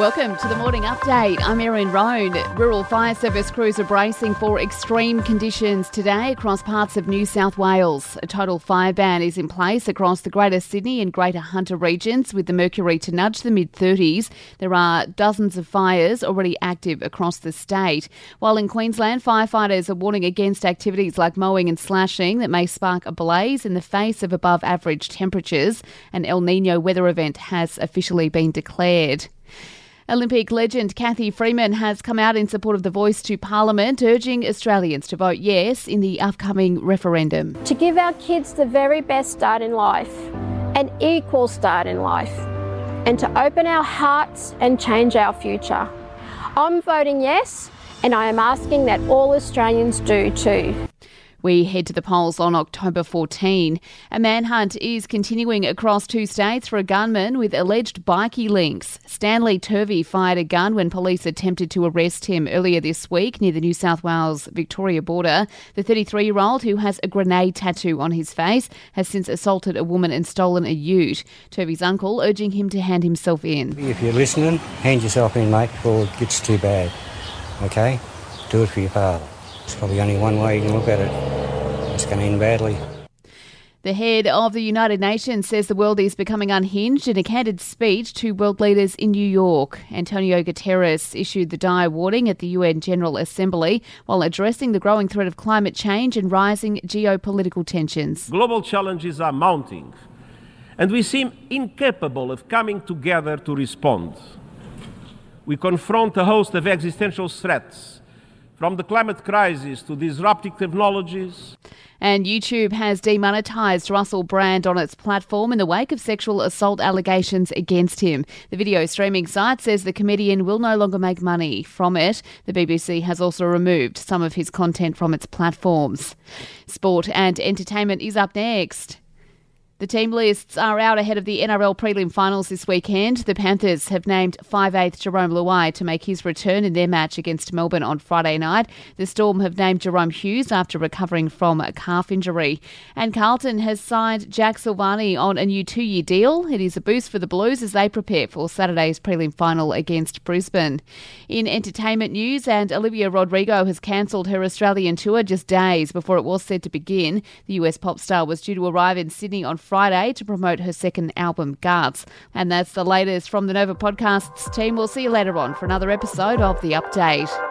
Welcome to the morning update. I'm Erin Roan. Rural fire service crews are bracing for extreme conditions today across parts of New South Wales. A total fire ban is in place across the Greater Sydney and Greater Hunter regions, with the mercury to nudge the mid 30s. There are dozens of fires already active across the state. While in Queensland, firefighters are warning against activities like mowing and slashing that may spark a blaze in the face of above average temperatures. An El Nino weather event has officially been declared. Olympic legend Cathy Freeman has come out in support of the voice to Parliament, urging Australians to vote yes in the upcoming referendum. To give our kids the very best start in life, an equal start in life, and to open our hearts and change our future. I'm voting yes, and I am asking that all Australians do too. We head to the polls on October 14. A manhunt is continuing across two states for a gunman with alleged bikie links. Stanley Turvey fired a gun when police attempted to arrest him earlier this week near the New South Wales Victoria border. The 33 year old, who has a grenade tattoo on his face, has since assaulted a woman and stolen a ute. Turvey's uncle urging him to hand himself in. If you're listening, hand yourself in, mate, before it gets too bad. Okay? Do it for your father. There's probably only one way you can look at it. It's going to end badly. The head of the United Nations says the world is becoming unhinged in a candid speech to world leaders in New York. Antonio Guterres issued the dire warning at the UN General Assembly while addressing the growing threat of climate change and rising geopolitical tensions. Global challenges are mounting, and we seem incapable of coming together to respond. We confront a host of existential threats from the climate crisis to disruptive technologies. And YouTube has demonetized Russell Brand on its platform in the wake of sexual assault allegations against him. The video streaming site says the comedian will no longer make money from it. The BBC has also removed some of his content from its platforms. Sport and entertainment is up next. The team lists are out ahead of the NRL prelim finals this weekend. The Panthers have named 5'8 Jarome Luai to make his return in their match against Melbourne on Friday night. The Storm have named Jahrome Hughes after recovering from a calf injury. And Carlton has signed Jack Silvagni on a new two year deal. It is a boost for the Blues as they prepare for Saturday's prelim final against Brisbane. In entertainment news, and Olivia Rodrigo has cancelled her Australian tour just days before it was set to begin. The US pop star was due to arrive in Sydney on Friday to promote her second album, Guts. And that's the latest from the Nova Podcasts team. We'll see you later on for another episode of The Update.